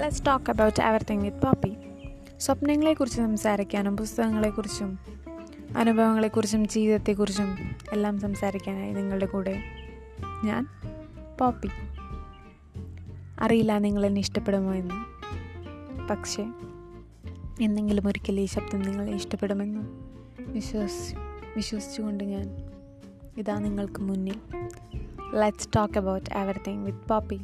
Let's talk about everything with Poppy സ്വപ്നങ്ങളെക്കുറിച്ച് സംസാരിക്കാനും പുസ്തകങ്ങളെക്കുറിച്ചും അനുഭവങ്ങളെക്കുറിച്ചും ജീവിതത്തെക്കുറിച്ചും എല്ലാം സംസാരിക്കാനായി നിങ്ങളുടെ കൂടെ ഞാൻ പോപ്പി അറിയില്ല നിങ്ങൾ എന്നെ ഇഷ്ടപ്പെടുമോ എന്ന്. പക്ഷേ എന്നെങ്കിലും ഒരിക്കൽ ഈ ശബ്ദം നിങ്ങളെ ഇഷ്ടപ്പെടുമെന്ന് വിശ്വസി വിശ്വസിച്ചുകൊണ്ട് ഞാൻ ഇതാ നിങ്ങൾക്ക് മുന്നിൽ. Let's talk about everything with Poppy